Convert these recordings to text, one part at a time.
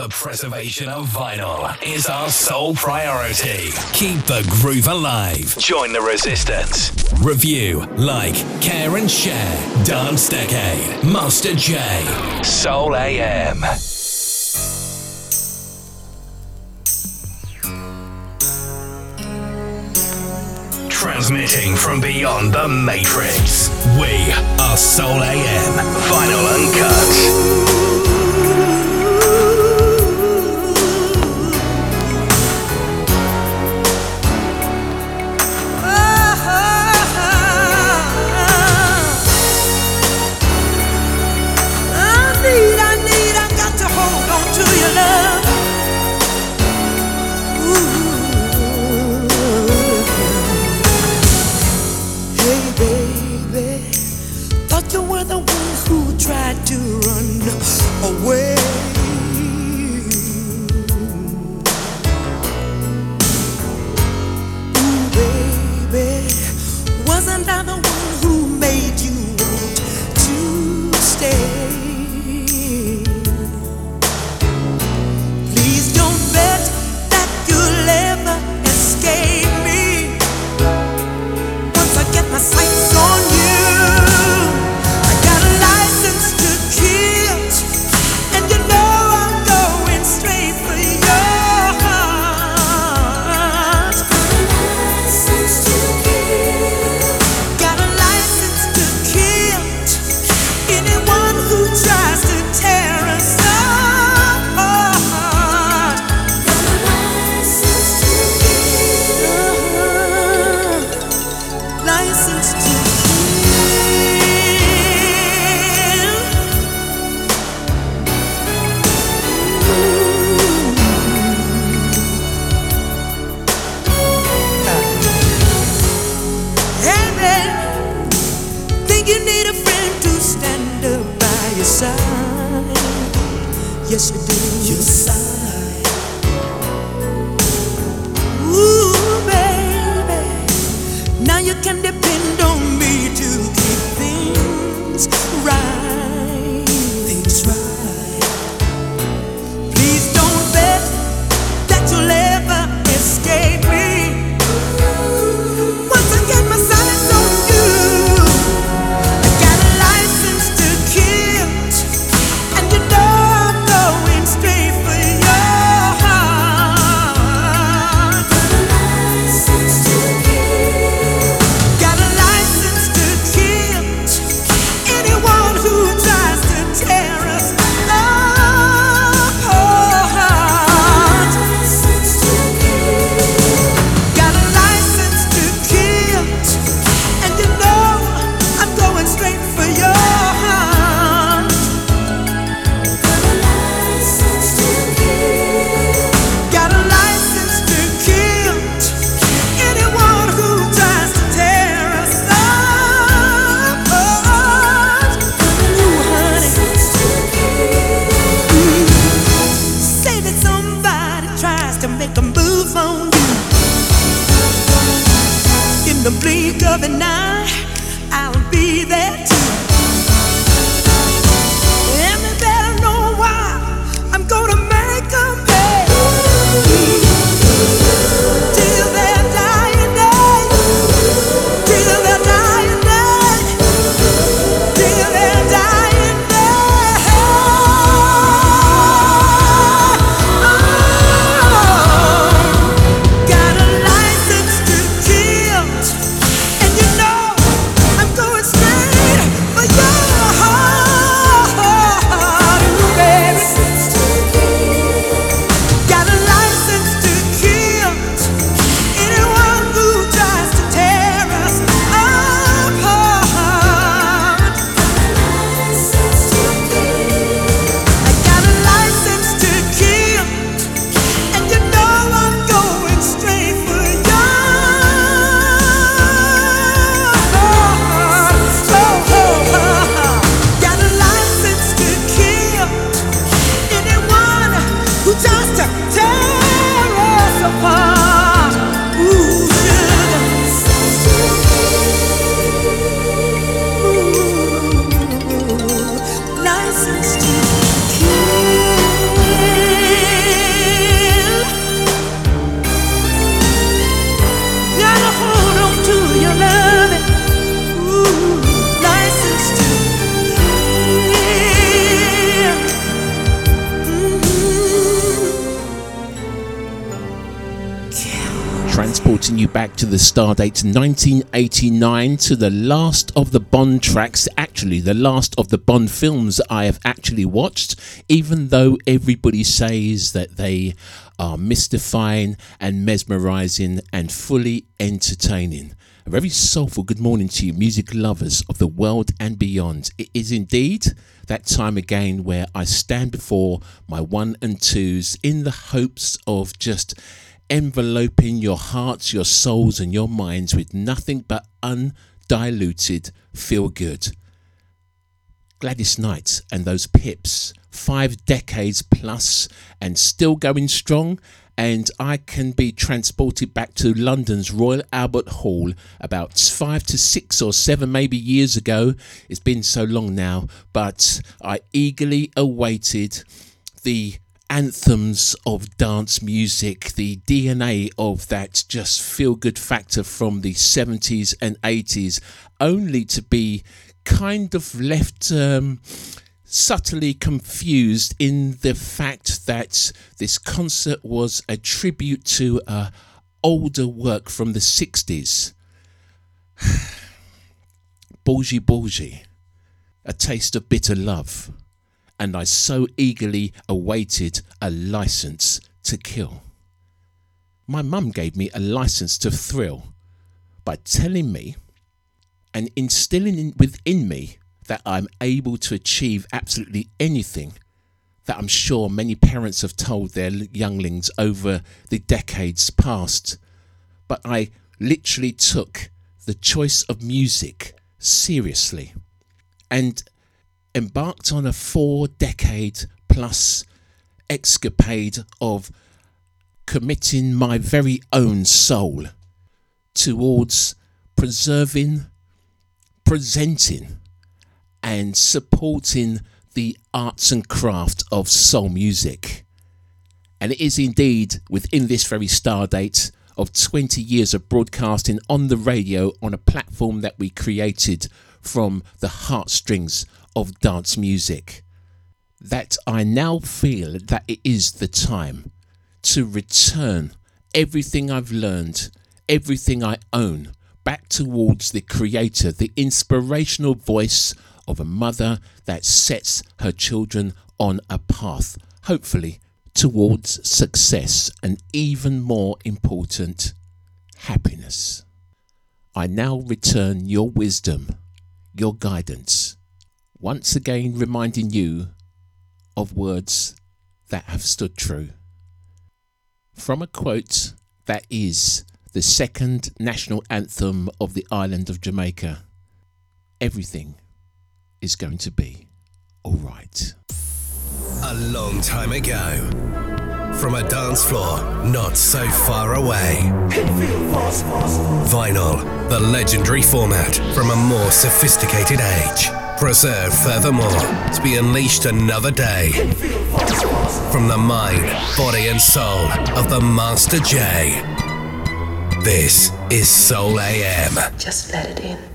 The preservation of vinyl is our sole priority. Keep the groove alive. Join the resistance. Review, like, care and share. Dance Decade. Master J. Soul AM. Transmitting from beyond the Matrix. We are Soul AM. Vinyl Uncut. to run away. Back to 1989 to the last of the Bond tracks, actually, the last of the Bond films I have actually watched, even though everybody says that they are mystifying and mesmerizing and fully entertaining. A very soulful good morning to you, music lovers of the world and beyond. It is indeed that time again where I stand before my one and twos in the hopes of just enveloping your hearts, your souls, and your minds with nothing but undiluted feel good. Gladys Knight and those pips, five decades plus and still going strong and I can be transported back to London's Royal Albert Hall about five to six or seven, maybe years ago. It's been so long now, but I eagerly awaited the anthems of dance music, the DNA of that just feel good factor from the 70s and 80s, only to be kind of left. Um, subtly confused in the fact that this concert was a tribute to a older work from the 60s. Bourgie Bourgie, A Taste of Bitter Love, and I so eagerly awaited a license to kill. My mum gave me a license to thrill by telling me and instilling within me that I'm able to achieve absolutely anything that I'm sure many parents have told their younglings over the decades past. But I literally took the choice of music seriously and embarked on a four decade plus escapade of committing my very own soul towards preserving, presenting, and supporting the arts and craft of soul music. And it is indeed within this very star date of 20 years of broadcasting on the radio on a platform that we created from the heartstrings of dance music that I now feel that it is the time to return everything I've learned, everything I own, back towards the creator, the inspirational voice of a mother that sets her children on a path, hopefully towards success and even more important, happiness. I now return your wisdom, your guidance, once again reminding you of words that have stood true. From a quote that is the second national anthem of the island of Jamaica everything is going to be all right. A long time ago, from a dance floor not so far away. Vinyl, the legendary format from a more sophisticated age. Preserved furthermore to be unleashed another day. From the mind, body, and soul of the Master J. This is Soul AM. Just let it in.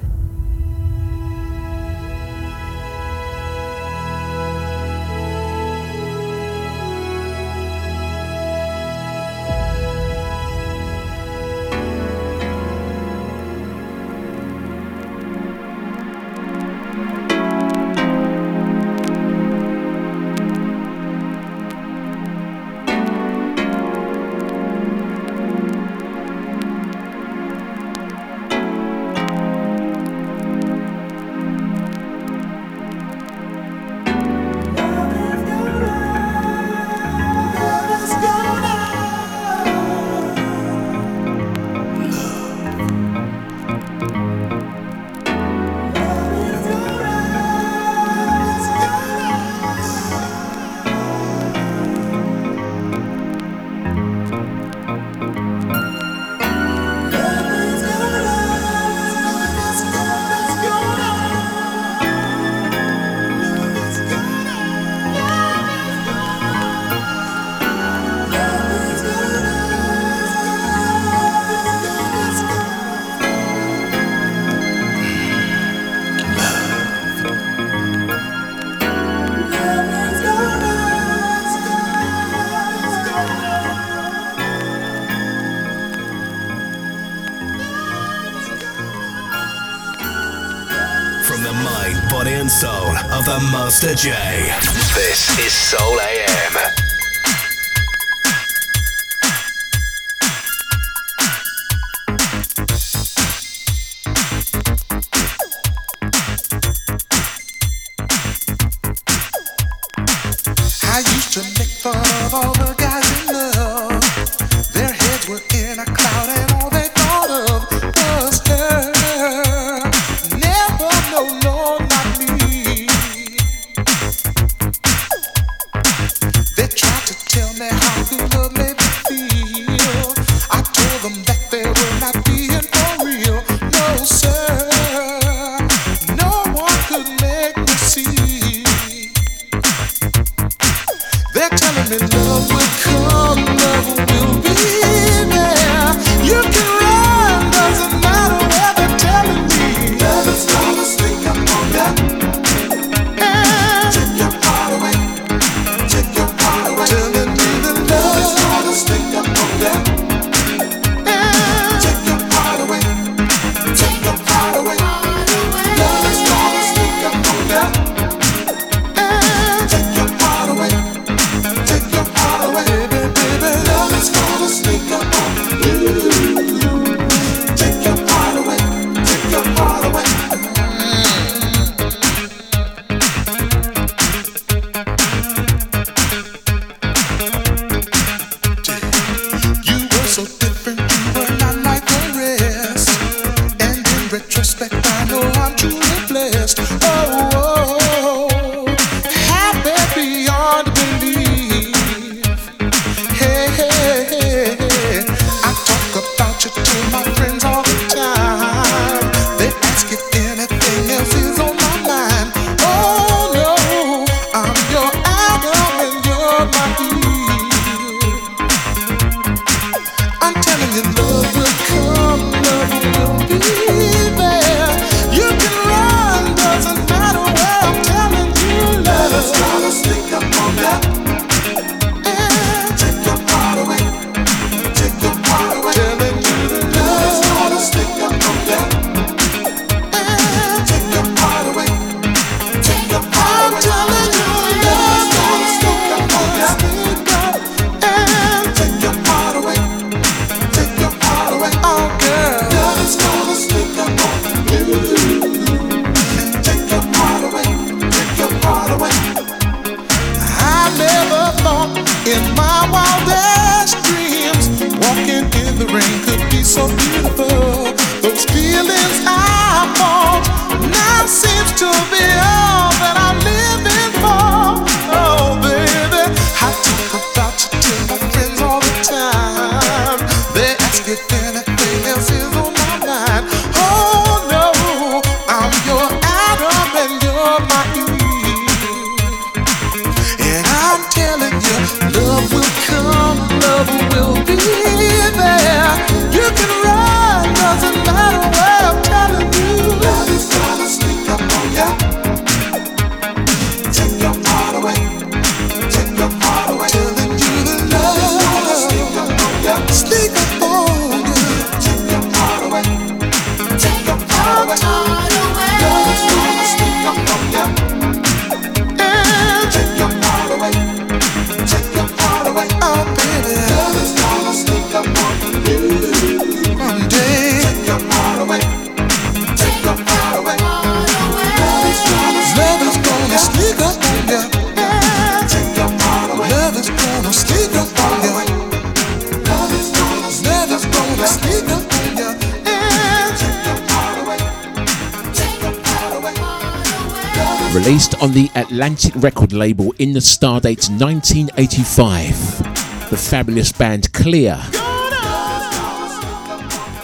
The Atlantic record label in the stardate 1985, the fabulous band Kleeer.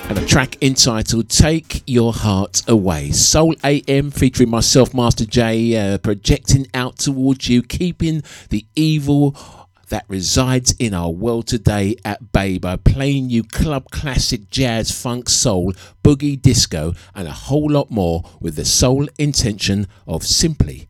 And a track entitled Take Your Heart Away. Soul AM featuring myself, Master J, uh, projecting out towards you, keeping the evil that resides in our world today at bay by playing you club classic jazz, funk, soul, boogie, disco, and a whole lot more with the sole intention of simply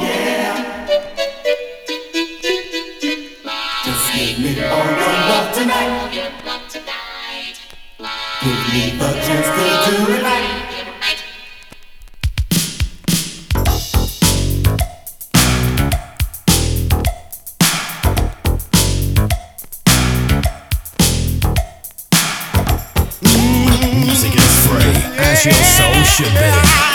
your soul should be.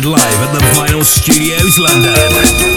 recorded live at the Vinyl Studios, London.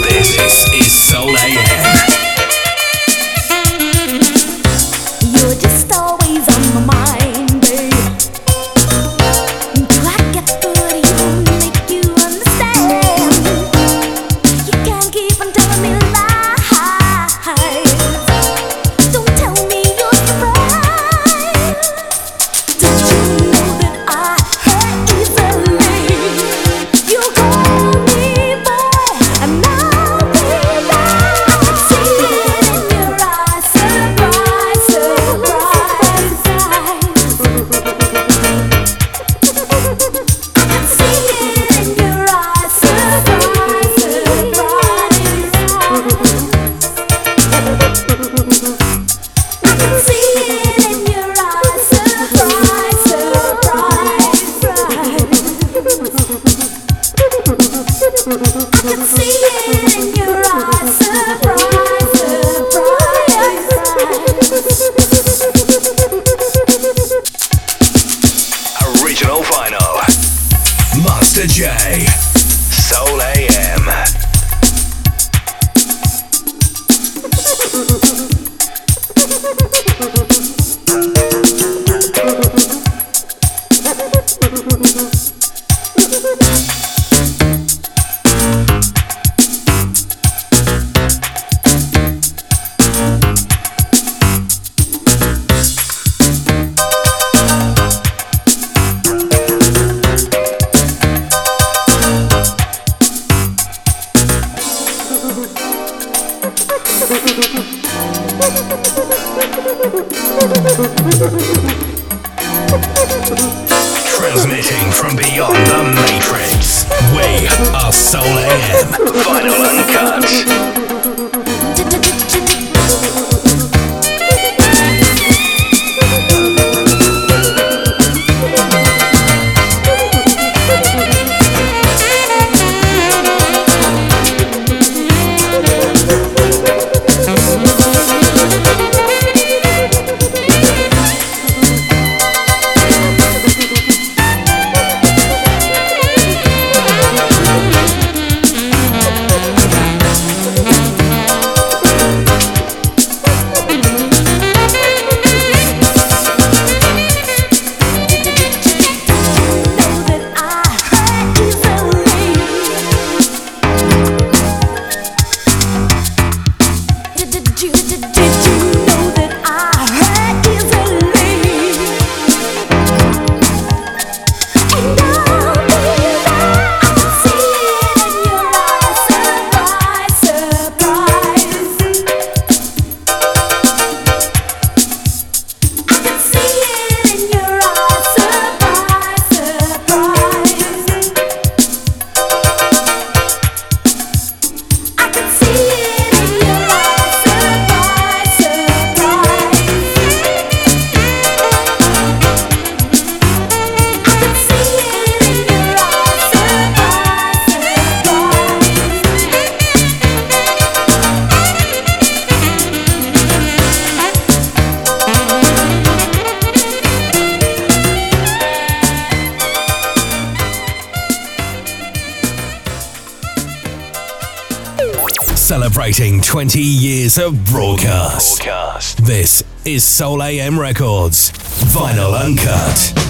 20 years of broadcast. broadcast. This is Soul AM Records, Vinyl Uncut.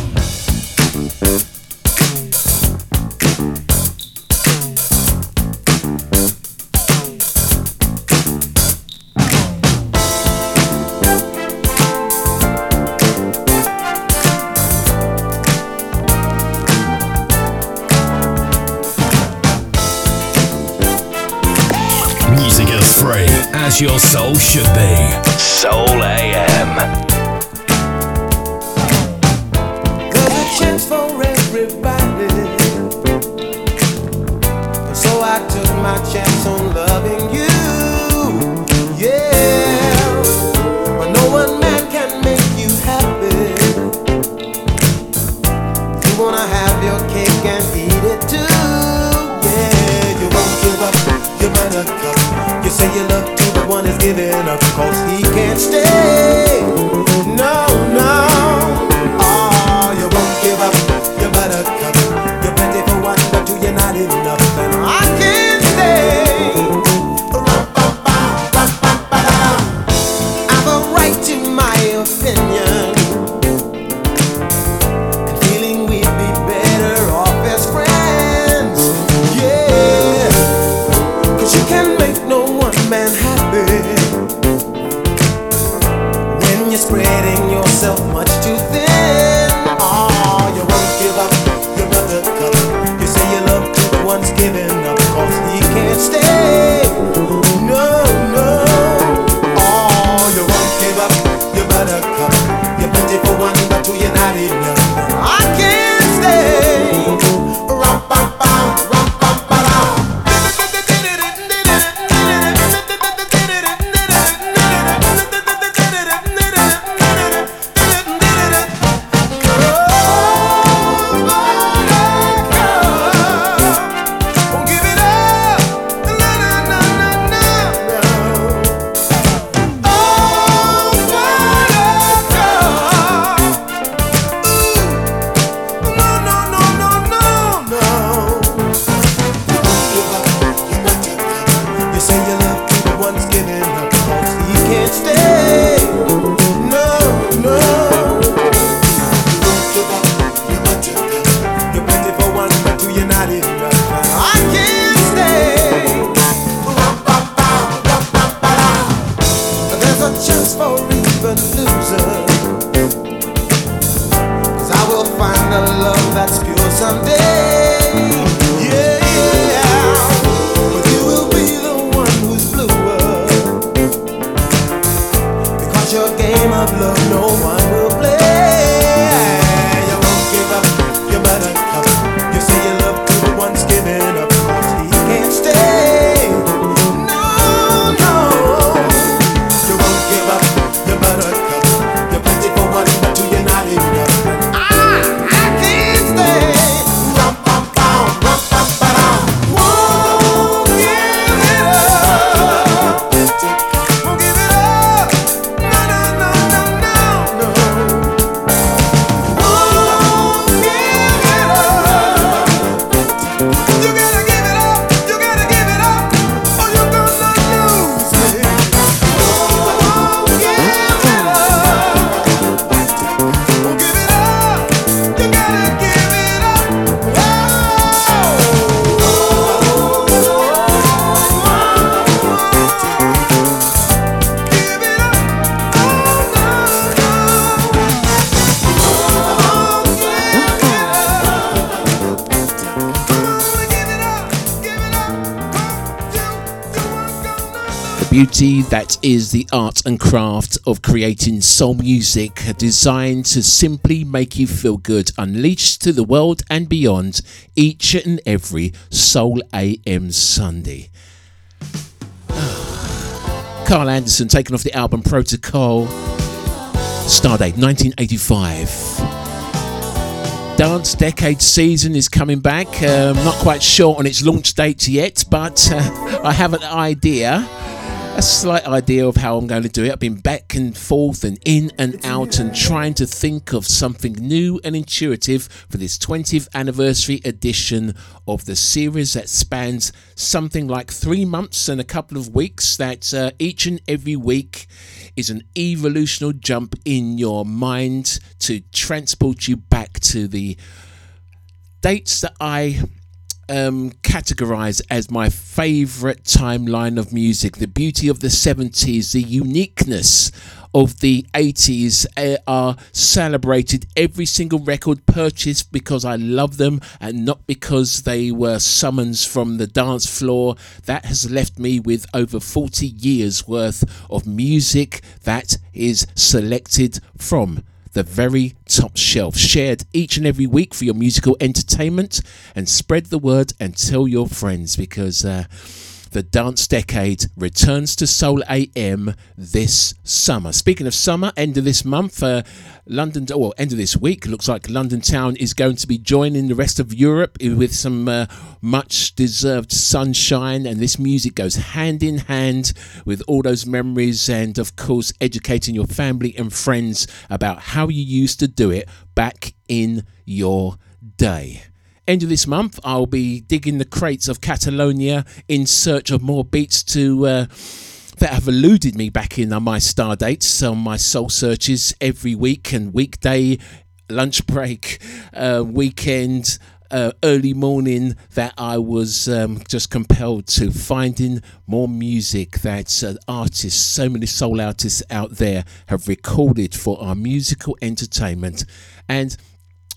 And craft of creating soul music designed to simply make you feel good, unleashed to the world and beyond each and every Soul AM Sunday. Carl Anderson taking off the album Protocol, Stardate 1985. Dance Decade season is coming back. Um, not quite sure on its launch date yet, but uh, I have an idea, a slight idea of how I'm going to do it. I've been back and forth and in and out and trying to think of something new and intuitive for this 20th anniversary edition of the series that spans something like three months and a couple of weeks. That uh, each and every week is an evolutional jump in your mind to transport you back to the dates that I um, categorize as my favorite timeline of music. The beauty of the 70s, the uniqueness of the 80s uh, are celebrated. Every single record purchased because I love them and not because they were summons from the dance floor. That has left me with over 40 years worth of music that is selected from the very top shelf, shared each and every week for your musical entertainment, and spread the word and tell your friends because uh, the dance decade returns to Soul AM this summer. Speaking of summer, end of this month, uh, London, well, end of this week, looks like London Town is going to be joining the rest of Europe with some uh, much deserved sunshine. And this music goes hand in hand with all those memories and, of course, educating your family and friends about how you used to do it back in your day. End of this month, I'll be digging the crates of Catalonia in search of more beats to. Uh, that have eluded me back in on my star dates on my soul searches every week and weekday lunch break uh, weekend uh, early morning that I was um, just compelled to finding more music that uh, artists, so many soul artists out there have recorded for our musical entertainment. And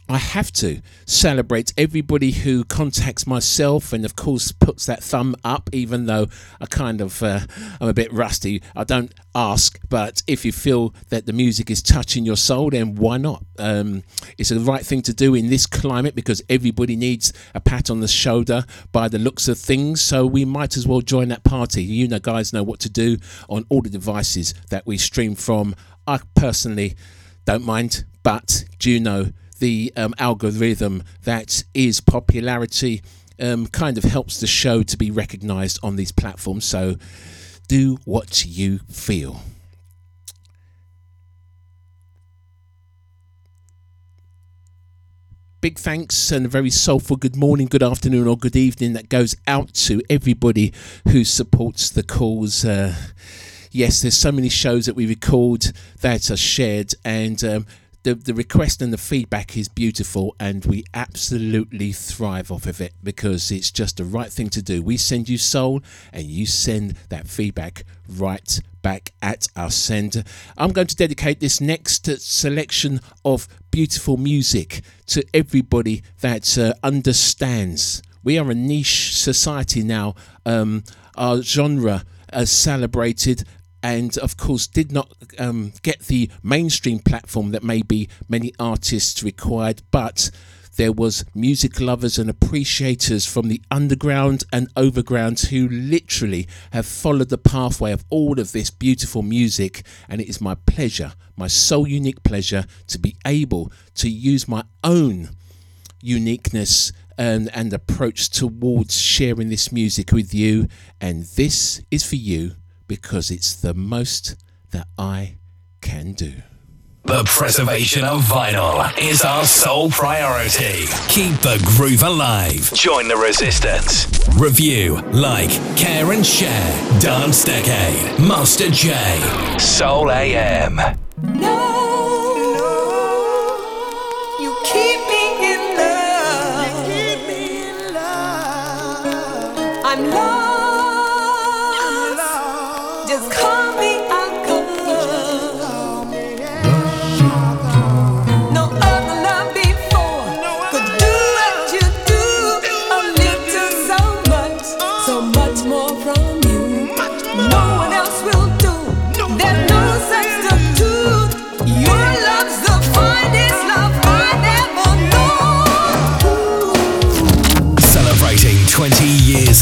I have to celebrate everybody who contacts myself and, of course, puts that thumb up, even though I kind of uh, I'm a bit rusty. I don't ask, but if you feel that the music is touching your soul, then why not? Um, it's the right thing to do in this climate because everybody needs a pat on the shoulder by the looks of things. So we might as well join that party. You know, guys know what to do on all the devices that we stream from. I personally don't mind, but do you know? The um, algorithm that is popularity um, kind of helps the show to be recognized on these platforms. So do what you feel. Big thanks and a very soulful good morning, good afternoon, or good evening that goes out to everybody who supports the cause. Uh, yes, there's so many shows that we record that are shared, and um, the, the request and the feedback is beautiful and we absolutely thrive off of it because it's just the right thing to do. We send you soul and you send that feedback right back at us. And I'm going to dedicate this next selection of beautiful music to everybody that uh, understands. We are a niche society now. Um, our genre is celebrated and of course did not um, get the mainstream platform that maybe many artists required but there was music lovers and appreciators from the underground and overground who literally have followed the pathway of all of this beautiful music and it is my pleasure my sole unique pleasure to be able to use my own uniqueness and, and approach towards sharing this music with you. And this is for you because it's the most that I can do. The preservation of vinyl is our sole priority. Keep the groove alive. Join the resistance. Review, like, care and share. Dance Decade. Master J. Soul AM. No. You keep me in love. I'm lost.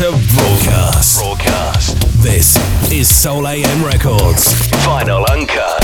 Of broadcast. Broadcast. This is Soul AM Records. Vinyl Uncut.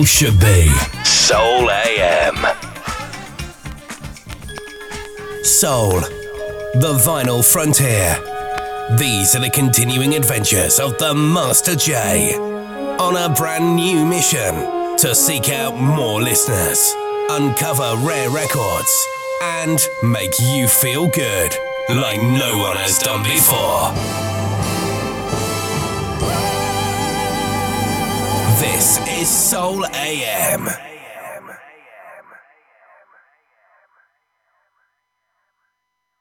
Soul should be. Soul AM. Soul, the vinyl frontier. These are the continuing adventures of the Master J on a brand new mission to seek out more listeners, uncover rare records, and make you feel good like no one has done before. This is Soul AM.